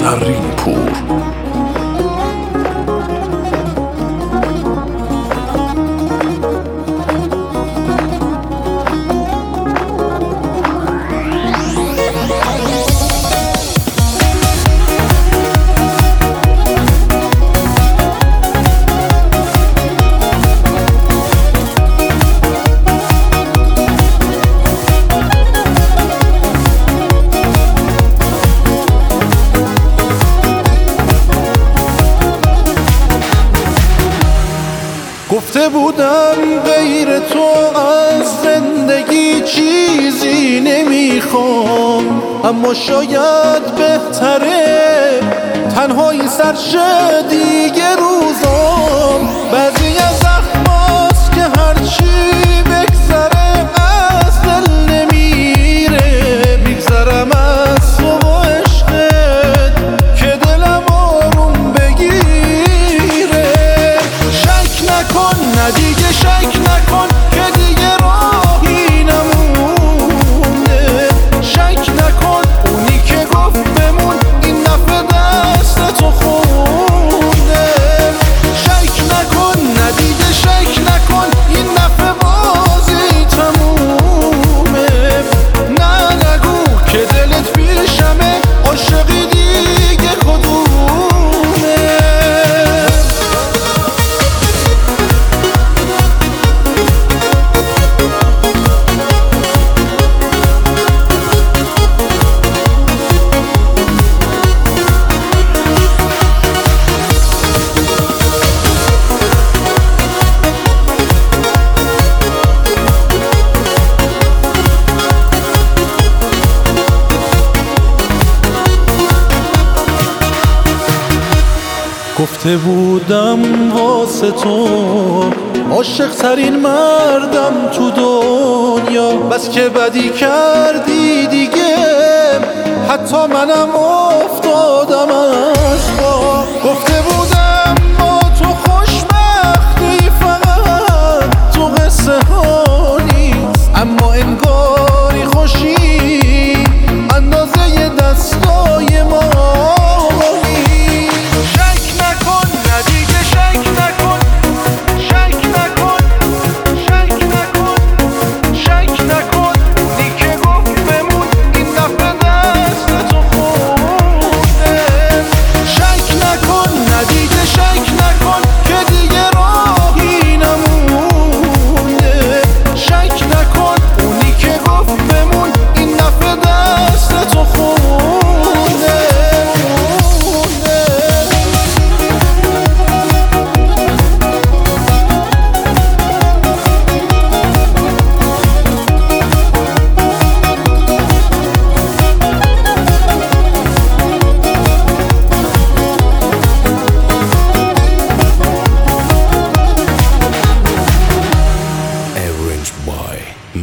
Sarinpur. گفته بودم غیر تو از زندگی چیزی نمی‌خوام. اما شاید بهتره تنهایی سرش دیگه روزام. نکن ندیگه شک نکن. گفته بودم واسه تو عاشق ترین مردم تو دنیا. بس که بدی کردی دیگه حتی منم افتادم از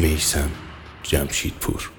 میسم جمشیدپور.